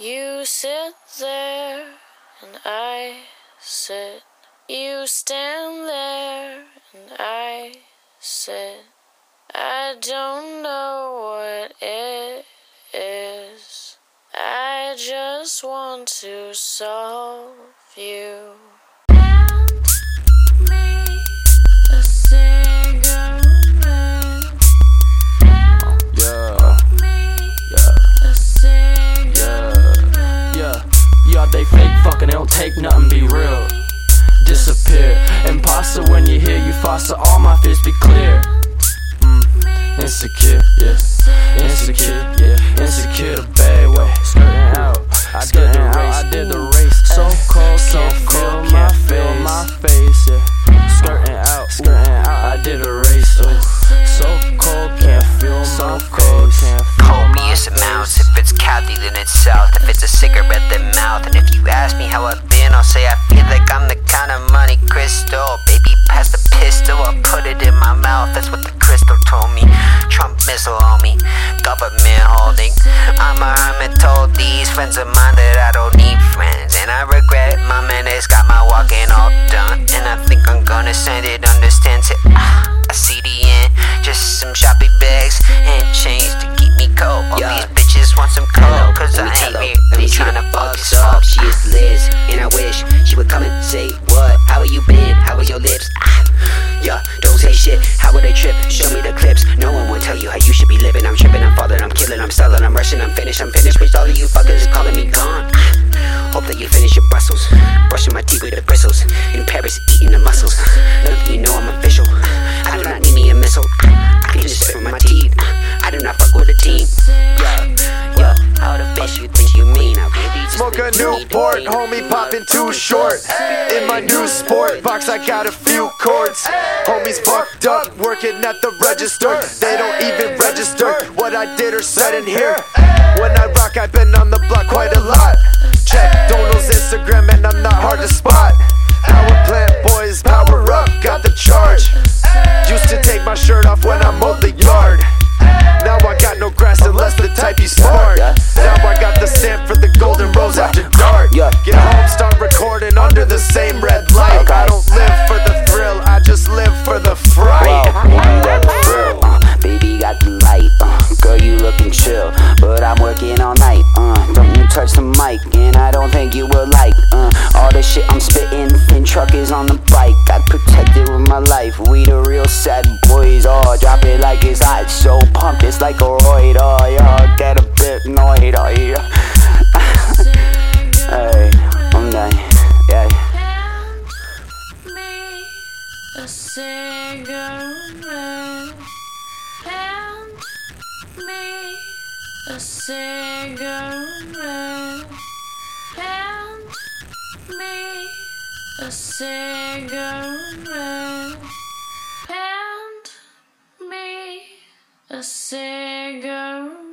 You sit there and I sit. You stand there and I sit. I don't know what it is. I just want to solve you. Nothing, be real. Disappear. Imposter when you hear you foster, all my fears be clear. Mm. Insecure, yeah. Insecure, yeah. Insecure the bad way. Skirting out. I did the race. I did the race. So cold, so cold. Can't feel my face, yeah. Skirting out, skirting out. I did a race. Ooh. So cold, can't feel so cold. Can't feel my face. If it's Cali, then it's south. If it's a cigarette, then mouth. And if you ask me how I've been, I'll say I feel like I'm the Count of Monte Cristo. Baby, pass the pistol, I'll put it in my mouth. That's what the crystal told me. Trump missile on me, government holding. I'm a hermit, told these friends of mine that I don't need friends. And I regret my minutes, got my walking all done. And I think I'm gonna send it, understand it. Ah, A CDN, just some shopping bags she would come and say what? How are you been? How was your lips? Ah, yeah, don't say shit. How would they trip? Show me the clips. No one will tell you how you should be living. I'm tripping, I'm falling, I'm killing, I'm selling, I'm rushing, I'm finished, I'm finished. Bitch, all of you fuckers calling me gone. You Newport, homie popping too short. In my new sport box, I got a few chords. Homies fucked up, working at the register. They don't even register what I did or said in here. When I rock, I've been on the block quite a lot. Check Donald's Instagram, and I'm not hard to spot. Like a roid, oh, y'all get a bit annoyed, oh, yeah, hey, I'm done, yeah. a cigarette. Hand me a cigarette. Hand me a cigarette. A cigarette.